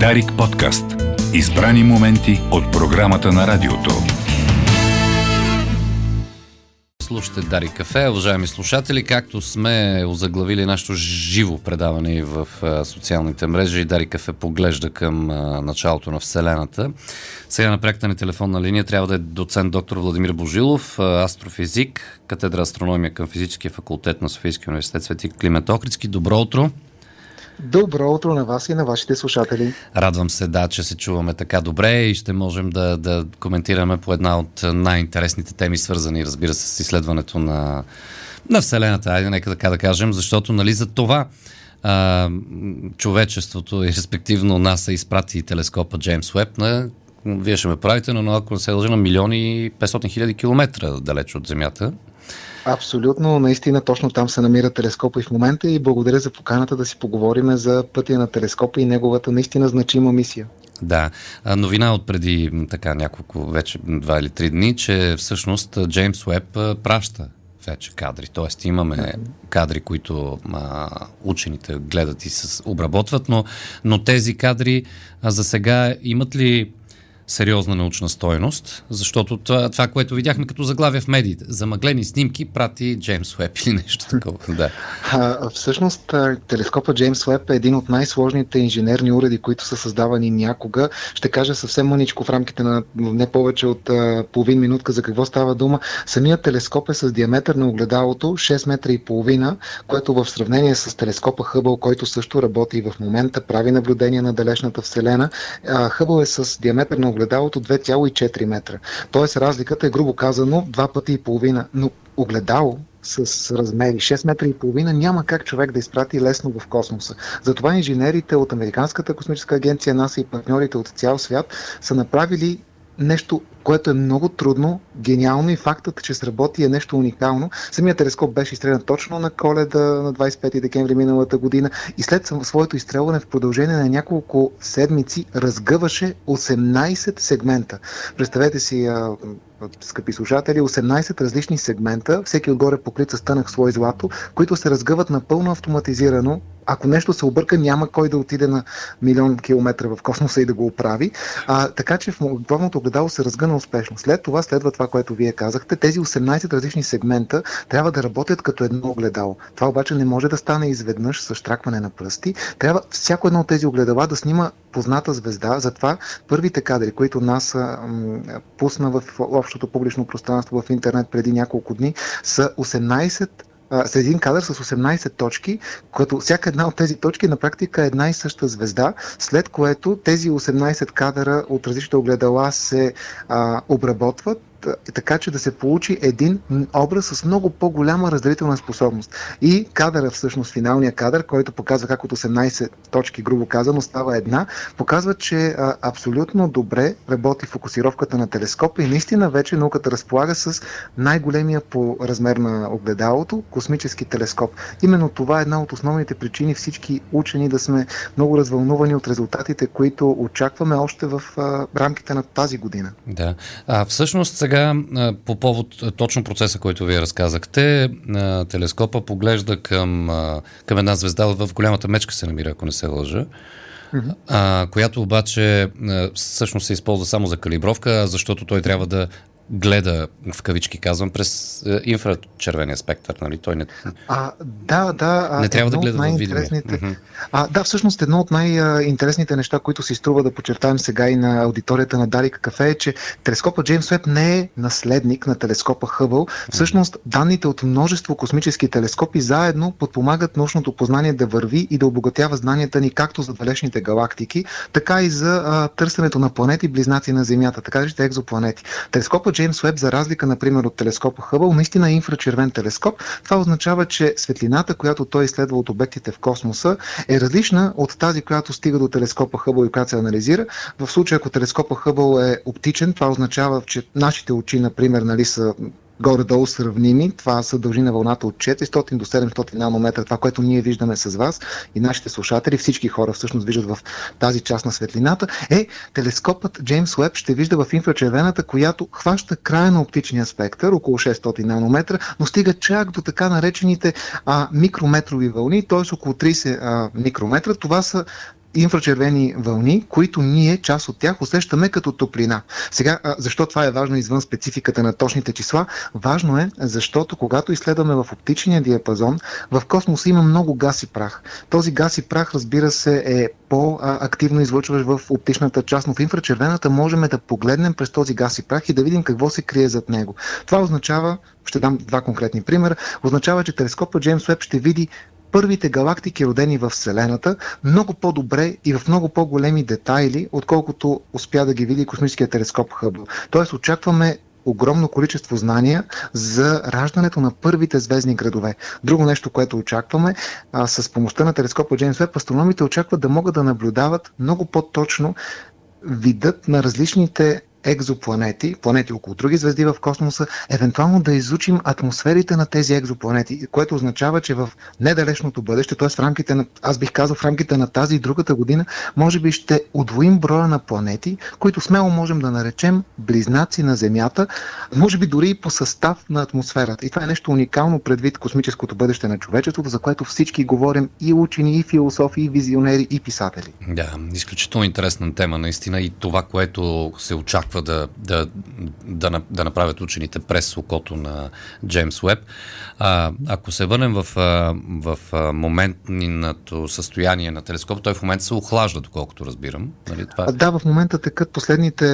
Дарик подкаст. Избрани моменти от програмата на радиото. Слушате Дари Кафе, уважаеми слушатели, както сме озаглавили нашето живо предаване в социалните мрежи, Дари Кафе поглежда към началото на Вселената. Сега на пряката ни телефонна линия трябва да е доцент доктор Владимир Божилов, астрофизик, катедра астрономия към физическия факултет на Софийския университет Свети Климент Охридски. Добро утро! Добро утро на вас и на вашите слушатели. Радвам се, да, че се чуваме така добре и ще можем да, да коментираме по една от най-интересните теми, свързани, разбира се, с изследването на, на Вселената. Айде, нека така да кажем, защото, нали, за това а, човечеството и респективно НАСА изпрати телескопа Джеймс Уеб на вие ще ме правите, но ако се дължи на милиони и 500 хиляди километра далеч от Земята. Абсолютно, наистина точно там се намира телескопа и в момента и благодаря за поканата да си поговорим за пътя на телескопа и неговата наистина значима мисия. Да, новина от преди така няколко, вече два или три дни, че всъщност Джеймс Уеб праща вече кадри. Тоест имаме кадри, които а, учените гледат и се обработват, но, но тези кадри а, за сега имат ли сериозна научна стойност, защото това, това, което видяхме като заглавие в медиите, замъглени снимки прати Джеймс Уеб или нещо такова. Да. А, всъщност, телескопа Джеймс Уеб е един от най-сложните инженерни уреди, които са създавани някога. Ще кажа съвсем мъничко в рамките на не повече от а, половин минутка за какво става дума. Самият телескоп е с диаметър на огледалото 6 метра и половина, което в сравнение с телескопа Хъбъл, който също работи и в момента, прави наблюдение на далечната Вселена. А, Хъбъл е с диаметър на огледалото 2,4 метра. Тоест разликата е грубо казано два пъти и половина. Но огледало с размери 6 метра и половина няма как човек да изпрати лесно в космоса. Затова инженерите от Американската космическа агенция НАСА и партньорите от цял свят са направили нещо което е много трудно, гениално и фактът, че сработи е нещо уникално. Самият телескоп беше изстрелян точно на коледа на 25 декември миналата година и след своето изстрелване в продължение на няколко седмици разгъваше 18 сегмента. Представете си, скъпи слушатели, 18 различни сегмента, всеки отгоре покрит с тънък слой злато, които се разгъват напълно автоматизирано. Ако нещо се обърка, няма кой да отиде на милион километра в космоса и да го оправи. А, така че в главното огледало се разгъна успешно. След това следва това, което вие казахте. Тези 18 различни сегмента трябва да работят като едно огледало. Това обаче не може да стане изведнъж с штракване на пръсти. Трябва всяко едно от тези огледала да снима позната звезда. Затова първите кадри, които нас пусна в общото публично пространство в интернет преди няколко дни, са 18 с един кадър с 18 точки, като всяка една от тези точки на практика е една и съща звезда, след което тези 18 кадъра от различните огледала се а, обработват така че да се получи един образ с много по-голяма разделителна способност. И кадъра, всъщност финалния кадър, който показва как от 18 точки, грубо казано, става една, показва, че а, абсолютно добре работи фокусировката на телескопа и наистина вече науката разполага с най-големия по размер на огледалото космически телескоп. Именно това е една от основните причини всички учени да сме много развълнувани от резултатите, които очакваме още в а, рамките на тази година. Да. А всъщност сега сега, по повод точно процеса, който вие разказахте, телескопа поглежда към, към една звезда в голямата мечка се намира, ако не се лъжа. Mm-hmm. А, която обаче всъщност се използва само за калибровка, защото той трябва да гледа, в кавички казвам, през е, инфрачервения спектър, нали? Той не... А, да, да. Не трябва да гледа в. А, да, всъщност едно от най-интересните неща, които си струва да подчертаем сега и на аудиторията на Дарик Кафе е, че телескопа Джеймс Уеб не е наследник на телескопа Хъбъл. Всъщност данните от множество космически телескопи заедно подпомагат научното познание да върви и да обогатява знанията ни както за далечните галактики, така и за а, търсенето на планети близнаци на Земята, така наречените екзопланети. Телескопа Джеймс Уеб, за разлика, например, от телескопа Хъбъл, наистина е инфрачервен телескоп. Това означава, че светлината, която той изследва от обектите в космоса, е различна от тази, която стига до телескопа Хъбъл и която се анализира. В случая, ако телескопа Хъбъл е оптичен, това означава, че нашите очи, например, нали, са горе-долу сравними. Това са дължина вълната от 400 до 700 нанометра, това, което ние виждаме с вас и нашите слушатели, всички хора всъщност виждат в тази част на светлината, е телескопът Джеймс Уеб ще вижда в инфрачервената, която хваща края на оптичния спектър, около 600 нанометра, но стига чак до така наречените а, микрометрови вълни, т.е. около 30 а, микрометра. Това са инфрачервени вълни, които ние, част от тях, усещаме като топлина. Сега, защо това е важно извън спецификата на точните числа? Важно е, защото когато изследваме в оптичния диапазон, в космоса има много газ и прах. Този газ и прах, разбира се, е по-активно излъчващ в оптичната част, но в инфрачервената можем да погледнем през този газ и прах и да видим какво се крие зад него. Това означава, ще дам два конкретни примера, означава, че телескопът Джеймс Уеб ще види първите галактики, родени в Вселената, много по-добре и в много по-големи детайли, отколкото успя да ги види космическия телескоп Хъбъл. Тоест очакваме огромно количество знания за раждането на първите звездни градове. Друго нещо, което очакваме, а, с помощта на телескопа Джеймс Веб, астрономите очакват да могат да наблюдават много по-точно видът на различните екзопланети, планети около други звезди в космоса, евентуално да изучим атмосферите на тези екзопланети, което означава, че в недалечното бъдеще, т.е. в рамките на, аз бих казал в рамките на тази и другата година, може би ще удвоим броя на планети, които смело можем да наречем близнаци на Земята, може би дори и по състав на атмосферата. И това е нещо уникално предвид космическото бъдеще на човечеството, за което всички говорим и учени, и философи, и визионери, и писатели. Да, изключително интересна тема наистина и това, което се очаква очаква да, да, да, да направят учените през окото на Джеймс Уеб. А, ако се върнем в, в моментното състояние на телескоп, той в момента се охлажда, доколкото разбирам. Нали, това... Да, в момента текат последните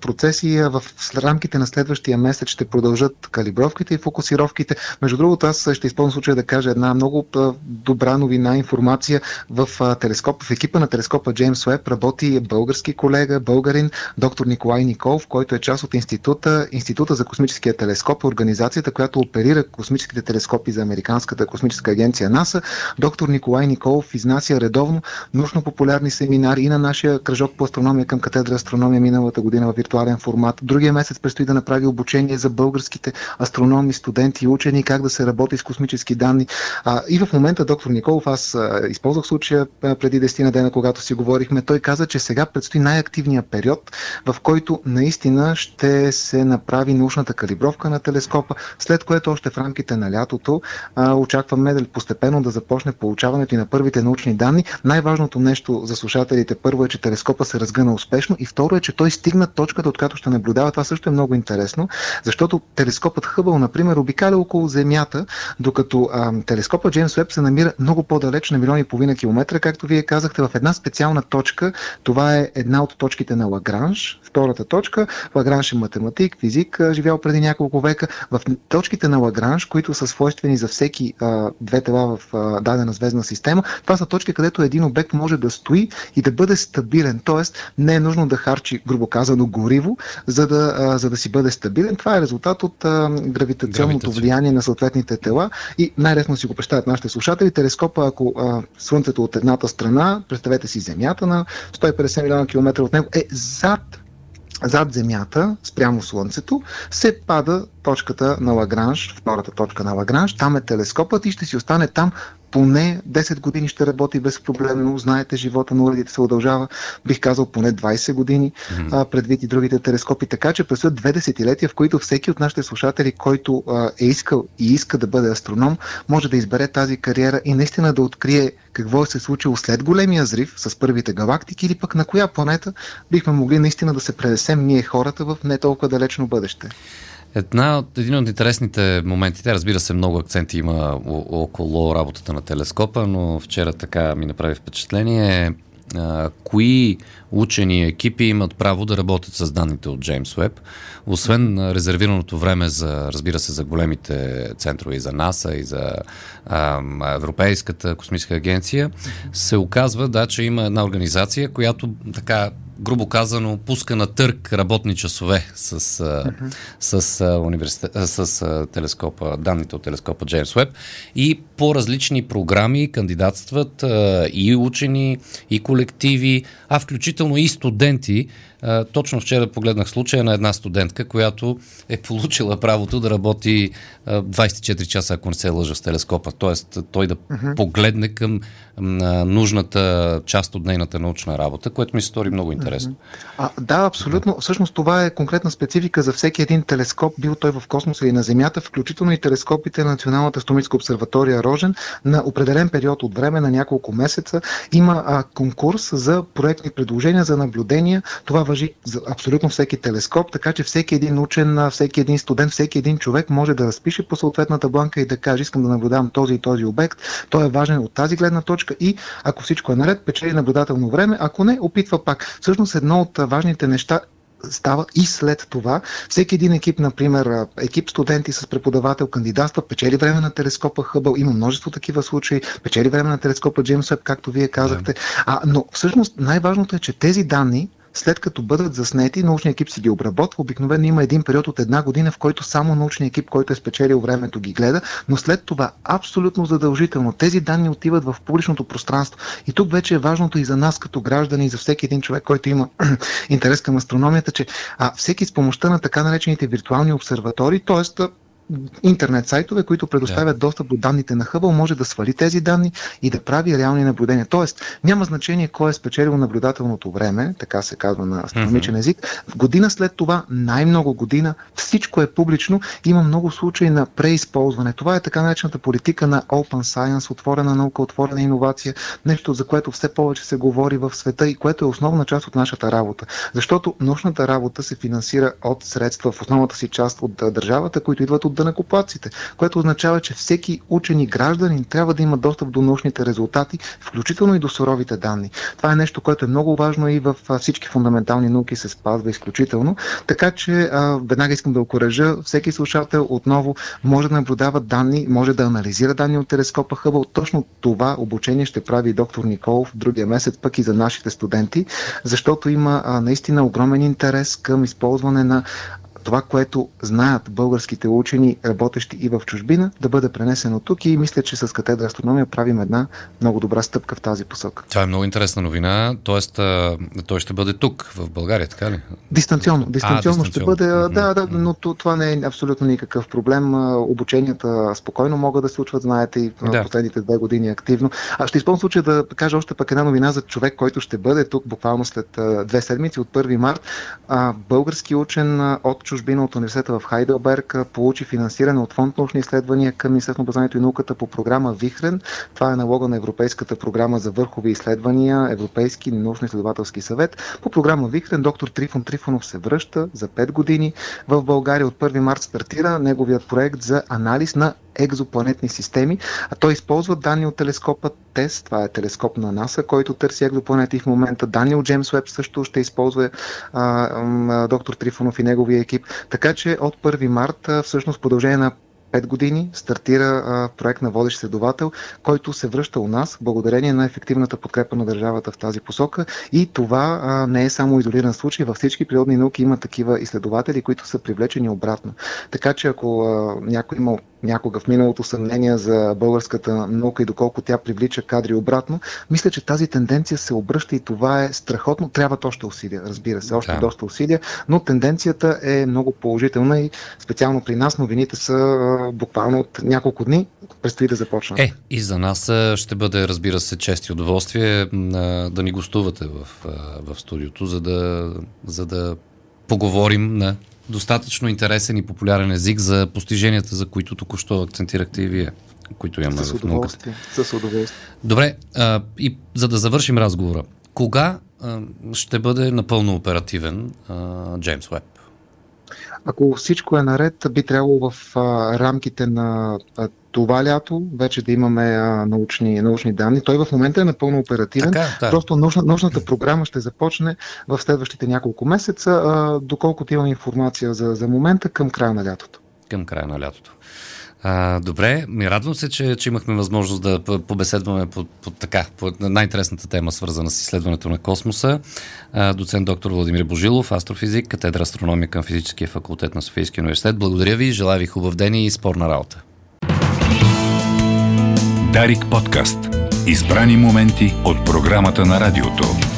процеси. В рамките на следващия месец ще продължат калибровките и фокусировките. Между другото, аз ще използвам случая да кажа една много добра новина, информация в телескоп, в екипа на телескопа Джеймс Уеб работи български колега, българин, доктор Николай Николов, който е част от института, Института за космическия телескоп, организацията, която оперира космическите телескопи за Американската космическа агенция НАСА. Доктор Николай Николов изнася редовно научно-популярни семинари и на нашия кръжок по астрономия към катедра астрономия миналата година в виртуален формат. Другия месец предстои да направи обучение за българските астрономи, студенти и учени как да се работи с космически данни. А, и в момента доктор Николов, аз а, използвах случая преди 10 на дена, когато си говорихме, той каза, че сега предстои най-активният период, в който наистина ще се направи научната калибровка на телескопа, след което още в рамките на лятото а, очакваме да постепенно да започне получаването и на първите научни данни. Най-важното нещо за слушателите първо е, че телескопа се разгъна успешно и второ е, че той стигна точката, от ще наблюдава. Това също е много интересно, защото телескопът Хъбъл, например, обикаля около Земята, докато а, телескопът Джеймс Уеб се намира много по-далеч на милиони и половина километра, както вие казахте, в една специална точка. Това е една от точките на Лагранж. Втората точка, Лагранж е математик, физик, живял преди няколко века. В точките на Лагранж, които са свойствени за всеки а, две тела в а, дадена звездна система. Това са точки, където един обект може да стои и да бъде стабилен, т.е. не е нужно да харчи, грубо казано, гориво, за да, а, за да си бъде стабилен. Това е резултат от а, гравитационното Гравитация. влияние на съответните тела и най-лесно си го представят нашите слушатели. Телескопа, ако а, Слънцето от едната страна, представете си Земята на 150 милиона километра от него, е зад зад Земята, спрямо Слънцето, се пада точката на Лагранж, втората точка на Лагранж. Там е телескопът и ще си остане там поне 10 години ще работи безпроблемно. Знаете, живота на уредите се удължава, бих казал, поне 20 години, mm-hmm. а, предвид и другите телескопи. Така че през две десетилетия, в които всеки от нашите слушатели, който а, е искал и иска да бъде астроном, може да избере тази кариера и наистина да открие какво е се случило след големия зрив с първите галактики или пък на коя планета бихме могли наистина да се пренесем ние хората в не толкова далечно бъдеще. Една от, един от интересните моменти, те разбира се много акценти има около работата на телескопа, но вчера така ми направи впечатление а, кои учени екипи имат право да работят с данните от Джеймс Уеб. Освен резервираното време за, разбира се, за големите центрове и за НАСА и за а, Европейската космическа агенция, се оказва, да, че има една организация, която така грубо казано, пуска на търк работни часове с, uh-huh. с, с, с телескопа, данните от телескопа Джеймс Уеб и по различни програми кандидатстват и учени, и колективи, а включително и студенти, точно вчера погледнах случая на една студентка, която е получила правото да работи 24 часа, ако не се лъжа с телескопа. Тоест, той да uh-huh. погледне към нужната част от нейната научна работа, което ми се стори много интересно. А, да, абсолютно. Всъщност това е конкретна специфика за всеки един телескоп, бил той в космоса или на Земята, включително и телескопите на Националната астрономическа обсерватория заложен на определен период от време, на няколко месеца. Има а, конкурс за проектни предложения за наблюдения. Това въжи за абсолютно всеки телескоп, така че всеки един учен, всеки един студент, всеки един човек може да разпише по съответната бланка и да каже, искам да наблюдавам този и този обект. Той е важен от тази гледна точка и ако всичко е наред, печели наблюдателно време, ако не, опитва пак. Всъщност едно от важните неща става и след това. Всеки един екип, например, екип студенти с преподавател кандидатства, печели време на телескопа Хъбъл. Има множество такива случаи. Печели време на телескопа Джеймс Уеб, както вие казахте. Да. А, но всъщност най-важното е, че тези данни след като бъдат заснети, научният екип си ги обработва. Обикновено има един период от една година, в който само научният екип, който е спечелил времето, ги гледа, но след това абсолютно задължително тези данни отиват в публичното пространство. И тук вече е важното и за нас като граждани, и за всеки един човек, който има интерес към астрономията, че а, всеки с помощта на така наречените виртуални обсерватори, т.е интернет сайтове, които предоставят yeah. достъп до данните на Хъбъл, може да свали тези данни и да прави реални наблюдения. Тоест, няма значение кой е спечелил наблюдателното време, така се казва на астрономичен mm-hmm. език. Година след това, най-много година, всичко е публично. Има много случаи на преизползване. Това е така наречената политика на Open Science, отворена наука, отворена иновация, нещо за което все повече се говори в света и което е основна част от нашата работа. Защото научната работа се финансира от средства в основната си част от държавата, които идват от дънакоплаците, което означава, че всеки учен и гражданин трябва да има достъп до научните резултати, включително и до суровите данни. Това е нещо, което е много важно и в всички фундаментални науки се спазва изключително. Така че веднага искам да окоръжа всеки слушател отново може да наблюдава данни, може да анализира данни от телескопа Хъбъл. Точно това обучение ще прави доктор Николов другия месец, пък и за нашите студенти, защото има наистина огромен интерес към използване на това, което знаят българските учени, работещи и в чужбина, да бъде пренесено тук и мисля, че с катедра астрономия правим една много добра стъпка в тази посока. Това е много интересна новина, т.е. той ще бъде тук, в България, така ли? Дистанционно, дистанционно, а, ще бъде, mm-hmm. да, да, но това не е абсолютно никакъв проблем. Обученията спокойно могат да се случват, знаете, и в да. последните две години активно. А ще използвам случая да кажа още пък една новина за човек, който ще бъде тук буквално след две седмици, от 1 март. Български учен от чужбина от университета в Хайделберг получи финансиране от фонд научни изследвания към Министерството на образованието и науката по програма Вихрен. Това е налога на Европейската програма за върхови изследвания, Европейски научно-изследователски съвет. По програма Вихрен доктор Трифон Трифонов се връща за 5 години в България. От 1 март стартира неговият проект за анализ на екзопланетни системи, а той използва данни от телескопа ТЕС, това е телескоп на НАСА, който търси екзопланети в момента. Данни от Джеймс Уеб също ще използва а, а, доктор Трифонов и неговия екип. Така че от 1 марта, всъщност продължение на 5 години стартира а, проект на водещ следовател, който се връща у нас благодарение на ефективната подкрепа на държавата в тази посока. И това а, не е само изолиран случай. Във всички природни науки има такива изследователи, които са привлечени обратно. Така че ако а, някой има някога в миналото съмнения за българската наука и доколко тя привлича кадри обратно, мисля, че тази тенденция се обръща и това е страхотно. Трябват още усилия, разбира се, още да. доста усилия, но тенденцията е много положителна и специално при нас новините са буквално от няколко дни предстои да започнат. Е, и за нас ще бъде, разбира се, чест и удоволствие да ни гостувате в, в студиото, за да, за да поговорим на достатъчно интересен и популярен език за постиженията, за които току-що акцентирахте и вие, които имаме в науката. С удоволствие. Добре, а, и за да завършим разговора, кога а, ще бъде напълно оперативен Джеймс Уеб? Ако всичко е наред, би трябвало в а, рамките на а, това лято вече да имаме а, научни, научни данни. Той в момента е напълно оперативен. Така, да. Просто научна, научната програма ще започне в следващите няколко месеца, а, доколкото имам информация за, за момента към края на лятото. Към края на лятото. А, добре, ми радвам се, че, че имахме възможност да побеседваме по, по така, по най-интересната тема, свързана с изследването на космоса. А, доцент доктор Владимир Божилов, астрофизик, катедра астрономия към физическия факултет на Софийския университет. Благодаря ви, желая ви хубав ден и спорна работа. Дарик подкаст. Избрани моменти от програмата на радиото.